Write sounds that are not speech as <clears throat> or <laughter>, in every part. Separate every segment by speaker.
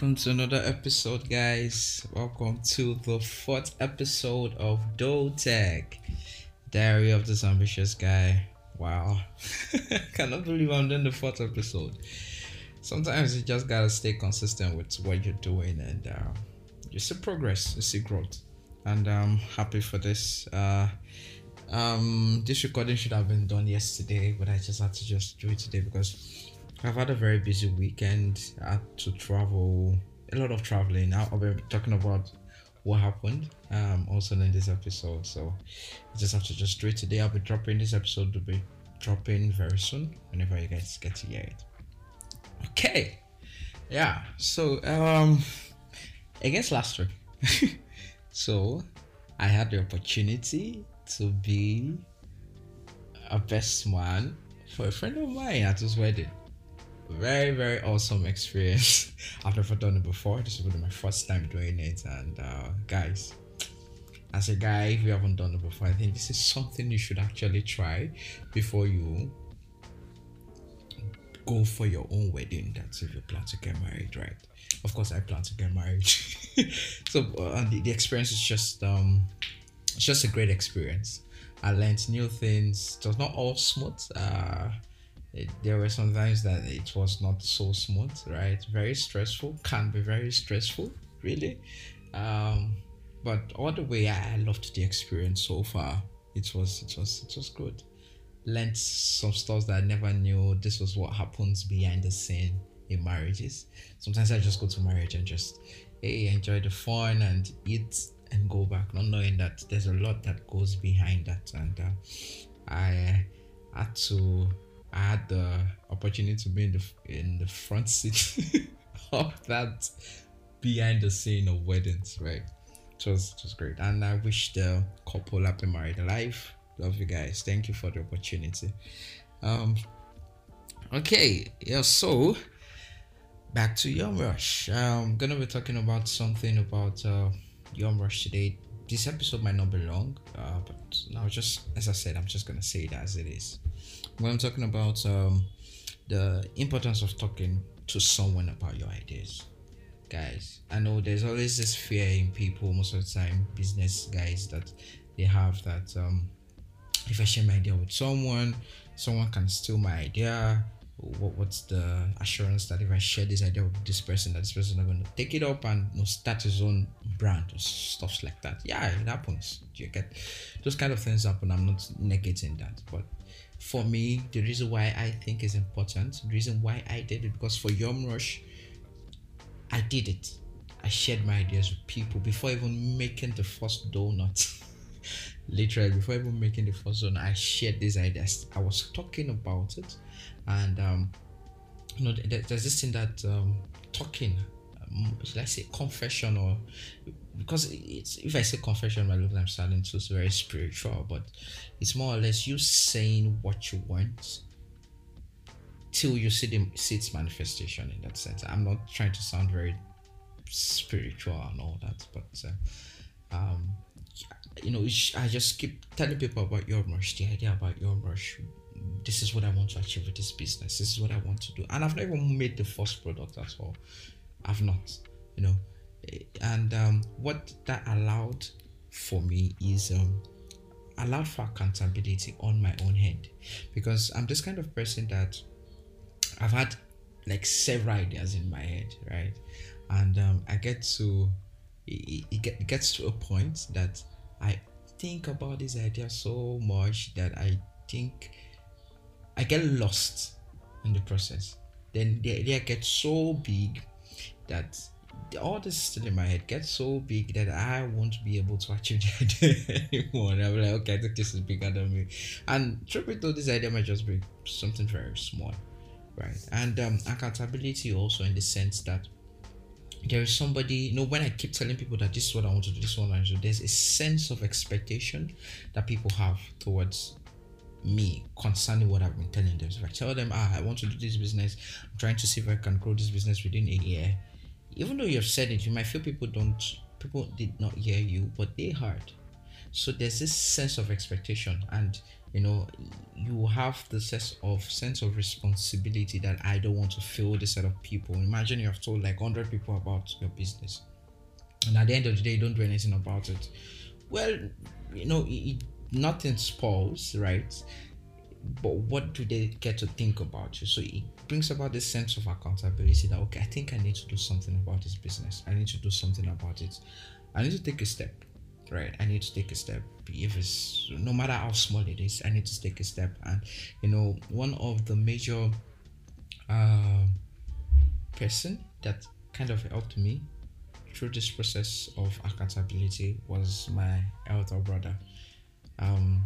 Speaker 1: welcome to another episode, guys. Welcome to the fourth episode of Dotag, Diary of this Ambitious Guy. Wow, <laughs> cannot believe I'm doing the fourth episode. Sometimes you just gotta stay consistent with what you're doing, and uh, you see progress, you see growth, and I'm happy for this. Uh, um, this recording should have been done yesterday, but I just had to just do it today because I've had a very busy weekend. I had to travel, a lot of traveling. I'll, be talking about what happened um also in this episode. So I just have to just it today. I'll be dropping this episode to be dropping very soon whenever you guys get to hear it. Okay. Yeah. So um against last week. <laughs> so I had the opportunity to be a best man for a friend of mine at his wedding very very awesome experience. <laughs> I've never done it before. This will be my first time doing it. And uh, guys as a guy if you haven't done it before i think this is something you should actually try before you go for your own wedding. That's if you plan to get married right? Of course i plan to get married. <laughs> So uh, the, the experience is just um it's just a great experience. I learned new things. It was not all smooth. Uh it, there were some times that it was not so smooth right? Very stressful. Can be very stressful really. Um but all the way i loved the experience so far. It was it was it was good. Learned some stuff that i never knew. This was what happens behind the scene in marriages. Sometimes i just go to marriage and just hey enjoy the fun and eat and go back. Not knowing that there's a lot that goes behind that. And uh, i had to I had the opportunity to be in the in the front seat <laughs> of that behind the scene of weddings, right? It was it was great, and I wish the couple happy married life. Love you guys. Thank you for the opportunity. Um. Okay, yeah. So back to Yum Rush. I'm gonna be talking about something about uh, Rush today. This episode might not be long, uh, but now just as I said, I'm just gonna say it as it is when I'm talking about um, the importance of talking to someone about your ideas. Guys, I know there's always this fear in people most of the time, business guys, that they have that um, if I share my idea with someone, someone can steal my idea. What, what's the assurance that if I share this idea with this person, that this person is not going to take it up and you know, start his own brand or stuff like that? Yeah, it happens. You get those kind of things happen. I'm not negating that, but for me, the reason why I think is important, the reason why I did it, because for Yom Rush, I did it. I shared my ideas with people before even making the first donut. <laughs> Literally, before even making the first donut, I shared these ideas. I was talking about it, and um, you know, there's this thing that um, talking, should I say, confession or because it's if I say confession, my look I'm starting to it's very spiritual, but it's more or less you saying what you want till you see the see its manifestation in that sense. I'm not trying to sound very spiritual and all that, but uh, um, you know, I just keep telling people about your Rush, the idea about your Rush. This is what I want to achieve with this business. This is what I want to do, and I've never made the first product at all. I've not, you know and um, what that allowed for me is um, allowed for accountability on my own head because I'm this kind of person that I've had like several ideas in my head, right? And um, I get to it, it, get, it gets to a point that I think about this idea so much that I think I get lost in the process. Then the idea gets so big that all this still in my head gets so big that I won't be able to achieve <laughs> idea anymore. And I'm like, okay, I think this is bigger than me. And truth be told, this idea might just be something very small, right? And um, accountability also in the sense that there is somebody, you know, when I keep telling people that this is what I want to do, this is what I do, there's a sense of expectation that people have towards me concerning what I've been telling them. So if I tell them, ah, I want to do this business, I'm trying to see if I can grow this business within a year even though you've said it, you might feel people don't people did not hear you, but they heard. So there's this sense of expectation, and you know you have the sense of sense of responsibility that i don't want to fail this set of people. Imagine you have told like 100 people about your business and at the end of the day you don't do anything about it. Well you know it, nothing spoils right but what do they get to think about you? So it brings about this sense of accountability that okay i think i need to do something about this business. I need to do something about it. I need to take a step right? I need to take a step. If it's no matter how small it is i need to take a step. And you know one of the major uh person that kind of helped me through this process of accountability was my elder brother. Um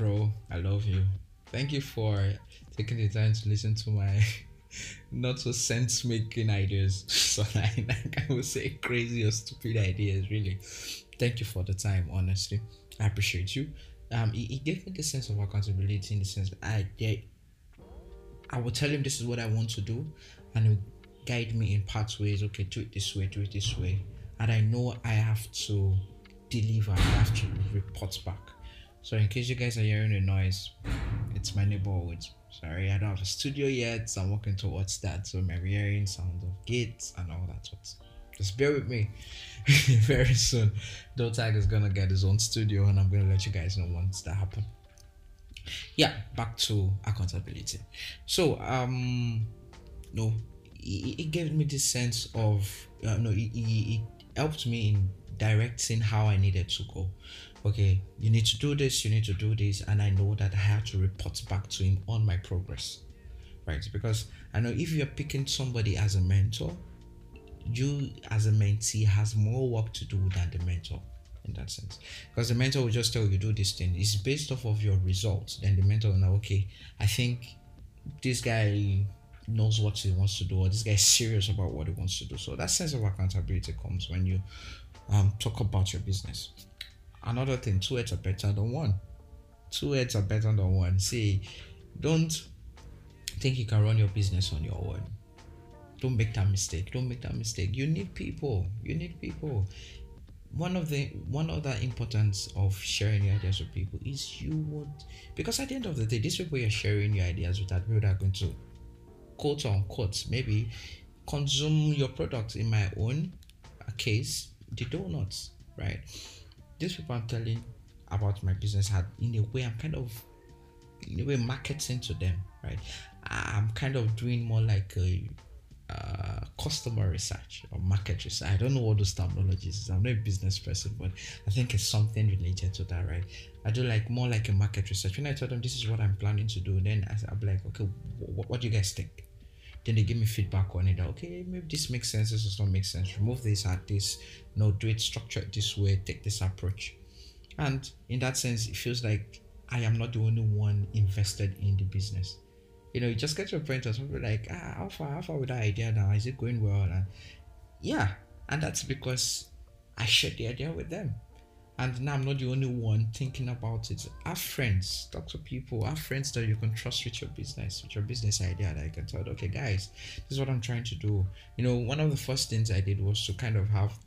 Speaker 1: bro. I love you. Thank you for taking the time to listen to my <laughs> not so sense making ideas. <laughs> So like, like i would say crazy or stupid ideas really. Thank you for the time honestly. I appreciate you. Um it, it gave me the sense of accountability in the sense that i i will tell him this is what i want to do and he guide me in pathways okay do it this way do it this way. And i know i have to deliver i have to report back so in case you guys are hearing a noise it's my neighborhood sorry i don't have a studio yet so i'm working towards that. So my hearing sound of gates and all that sort just bear with me. <laughs> Very soon Dotag is gonna get his own studio and i'm gonna let you guys know once that happens yeah back to accountability. So um no it, gave me this sense of uh, no it helped me in directing how i needed to go okay you need to do this you need to do this and i know that i have to report back to him on my progress right? Because i know if you're picking somebody as a mentor you as a mentee has more work to do than the mentor in that sense. Because the mentor will just tell you do this thing. It's based off of your results. Then the mentor will know okay i think this guy knows what he wants to do or this guy is serious about what he wants to do. So that sense of accountability comes when you um, talk about your business another thing two heads are better than one. Two heads are better than one. See don't think you can run your business on your own. Don't make that mistake. Don't make that mistake. You need people. You need people. One of the one other importance of sharing your ideas with people is you would because at the end of the day these people you're sharing your ideas with are people are going to quote unquote maybe consume your products in my own case the donuts right these people i'm telling about my business in a way i'm kind of in a way marketing to them right i'm kind of doing more like a uh, customer research or market research. I don't know what those terminologies is. I'm not a business person, but I think it's something related to that, right? I do like more like a market research. When I tell them this is what I'm planning to do, then I, will be like, okay, what do you guys think? Then they give me feedback on it. Okay, maybe this makes sense. This does not make sense. Remove this, add this. No, do it structured this way. Take this approach. And in that sense, it feels like I am not the only one invested in the business you know, you just get to a point where something like, ah, how far, how far with that idea now? Is it going well? And yeah, and that's because I shared the idea with them. And now I'm not the only one thinking about it. Have friends, talk to people, have friends that you can trust with your business, with your business idea that you can tell, okay, guys, this is what I'm trying to do. You know, one of the first things I did was to kind of have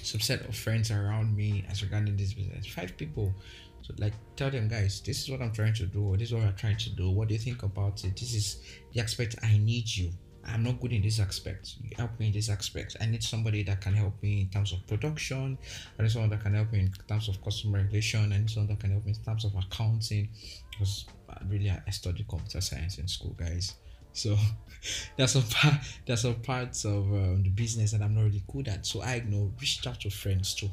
Speaker 1: some set of friends around me as regarding this business. Five people so like tell them guys, this is what I'm trying to do, this is what I'm trying to do. What do you think about it? This is the aspect I need you. I'm not good in this aspect. Help me in this aspect. I need somebody that can help me in terms of production. I need someone that can help me in terms of customer relation. I need someone that can help me in terms of accounting. Because really, I studied computer science in school, guys. So <laughs> there's some part, there's some parts of um, the business that I'm not really good at. So I know reached out to friends to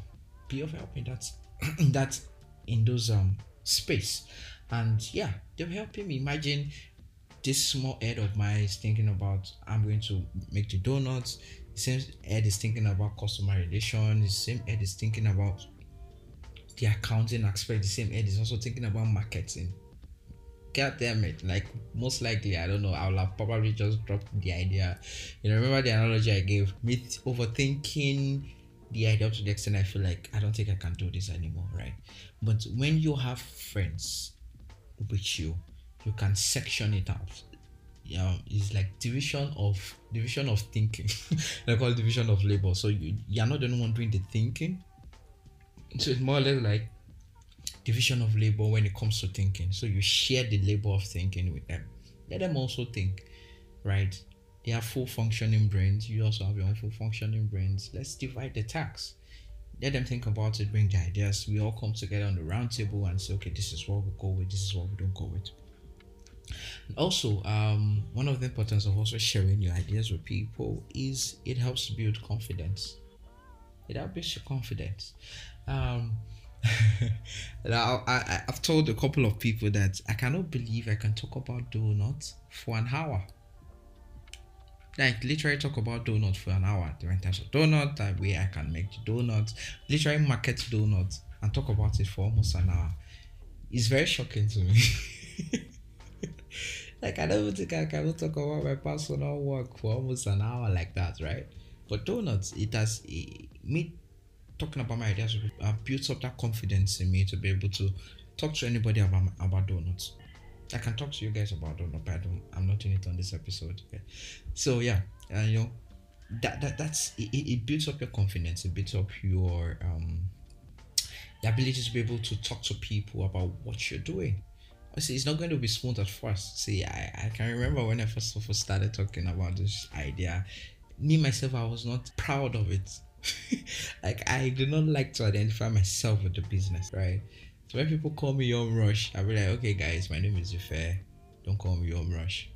Speaker 1: be of help in that <clears throat> in that in those um space and yeah they were helping me imagine this small head of mine is thinking about i'm going to make the donuts. The same head is thinking about customer relation. The same head is thinking about the accounting aspect. The same head is also thinking about marketing. God damn it. Like most likely i don't know i'll have probably just dropped the idea. You know remember the analogy i gave? Me overthinking the idea up to the extent I feel like I don't think I can do this anymore, right? But when you have friends with you, you can section it out. Yeah, it's like division of division of thinking. <laughs> they call it division of labor. So you you're not the only one doing the thinking. So it's more or less like division of labor when it comes to thinking. So you share the labor of thinking with them. Let them also think, right? They have full functioning brains. You also have your own full functioning brains. Let's divide the task. Let them think about it, bring the ideas. We all come together on the round table and say, okay, this is what we go with, this is what we don't go with. Also, um, one of the importance of also sharing your ideas with people is it helps build confidence. It helps your confidence. Um, <laughs> now, I, I've told a couple of people that I cannot believe I can talk about donuts for an hour. Like literally talk about donuts for an hour, different types of donuts, that way I can make the donuts, literally market donuts and talk about it for almost an hour. It's very shocking to me. <laughs> <laughs> like I don't think I can talk about my personal work for almost an hour like that, right? But donuts, it has it, me talking about my ideas uh, built up that confidence in me to be able to talk to anybody about about donuts. I can talk to you guys about donuts, but I don't, I'm not doing it on this episode. Okay? So yeah, uh, you know, that that that's it, it builds up your confidence. It builds up your um the ability to be able to talk to people about what you're doing. It's not going to be smooth at first. See, I, I can remember when I first all started talking about this idea. Me myself, I was not proud of it <laughs> like I do not like to identify myself with the business, right? So when people call me Yom Rush, I'll be like, okay guys, my name is Ife. Don't call me Yom Rush.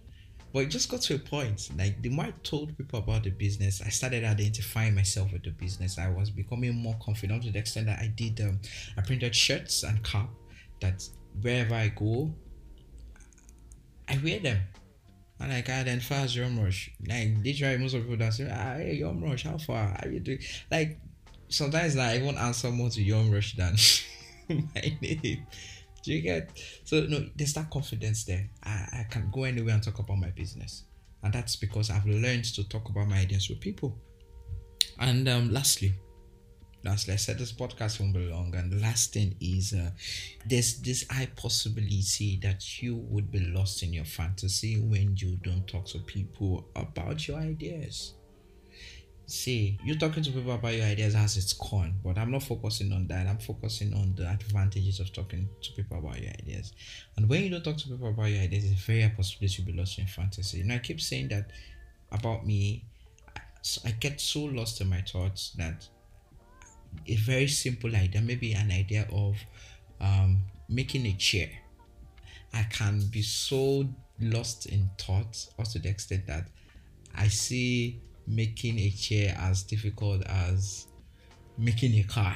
Speaker 1: But it just got to a point. Like the more I told people about the business, I started identifying myself with the business. I was becoming more confident to the extent that I did um I printed shirts and cap that wherever I go, I wear them. And like I identify as Yom Rush. Like literally most of people that say, ah, hey Yom Rush, how far? How you doing? Like sometimes like, I won't answer more to Yom Rush than <laughs> my name. Do you get so no there's that confidence there. I, I can go anywhere and talk about my business. And that's because I've learned to talk about my ideas with people. And um lastly, lastly, I said this podcast won't be long. And the last thing is uh, there's this high possibility that you would be lost in your fantasy when you don't talk to people about your ideas. See, you talking to people about your ideas has its con, but I'm not focusing on that. I'm focusing on the advantages of talking to people about your ideas. And when you don't talk to people about your ideas, it's very possible to be lost in fantasy. And I keep saying that about me. I get so lost in my thoughts that a very simple idea, maybe an idea of um, making a chair. I can be so lost in thought, or to the extent that I see making a chair as difficult as making a car.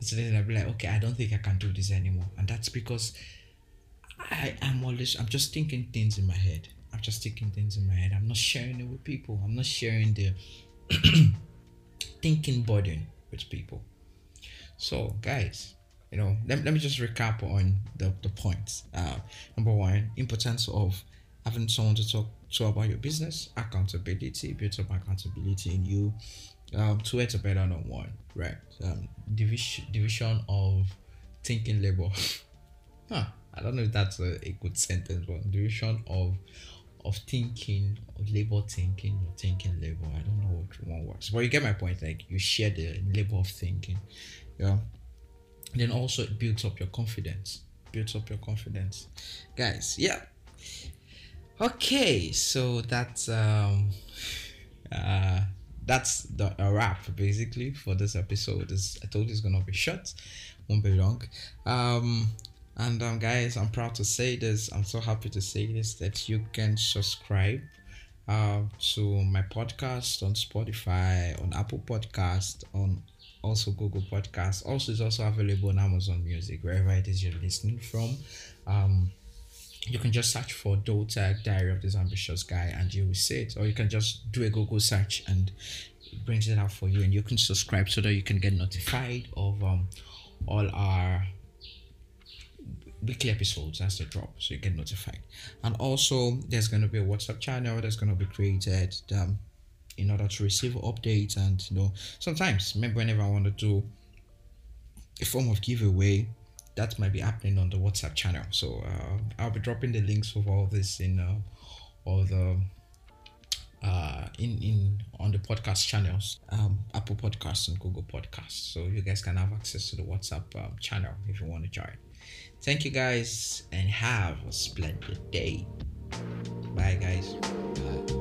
Speaker 1: So then I'll be like, okay, I don't think I can do this anymore. And that's because I am always, I'm just thinking things in my head. I'm just thinking things in my head. I'm not sharing it with people. I'm not sharing the <clears throat> thinking burden with people. So, guys, you know, let, let me just recap on the, the points. Uh, number one, importance of having someone to talk to about your business, accountability, build up accountability in you. Um, two are better than one, right? Um, division division of thinking labor. <laughs> huh. I don't know if that's a, a good sentence, but division of of thinking, of labor thinking, or thinking labor. I don't know which one works, but you get my point. Like you share the labor of thinking, yeah. Then also it builds up your confidence. Builds up your confidence, guys. Yeah. Okay, so that's um, <laughs> uh, that's the a wrap basically for this episode. This I told you it's gonna be short, won't be long. Um, and um, guys, I'm proud to say this. I'm so happy to say this that you can subscribe uh, to my podcast on Spotify, on Apple Podcast, on also Google Podcast. Also, it's also available on Amazon Music, wherever it is you're listening from. Um, you can just search for Dotag Diary of this Ambitious Guy and you will see it, or you can just do a Google search and it brings it out for you, and you can subscribe so that you can get notified of um, all our weekly episodes as they drop so you get notified. And also there's going to be a whatsapp channel that's going to be created um, in order to receive updates and you know sometimes maybe whenever i want to do a form of giveaway that might be happening on the whatsapp channel. So uh, i'll be dropping the links of all this in uh, all the uh, in in on the podcast channels um, apple podcasts and google podcasts. So you guys can have access to the whatsapp um, channel if you want to join. Thank you guys and have a splendid day. Bye guys. Bye.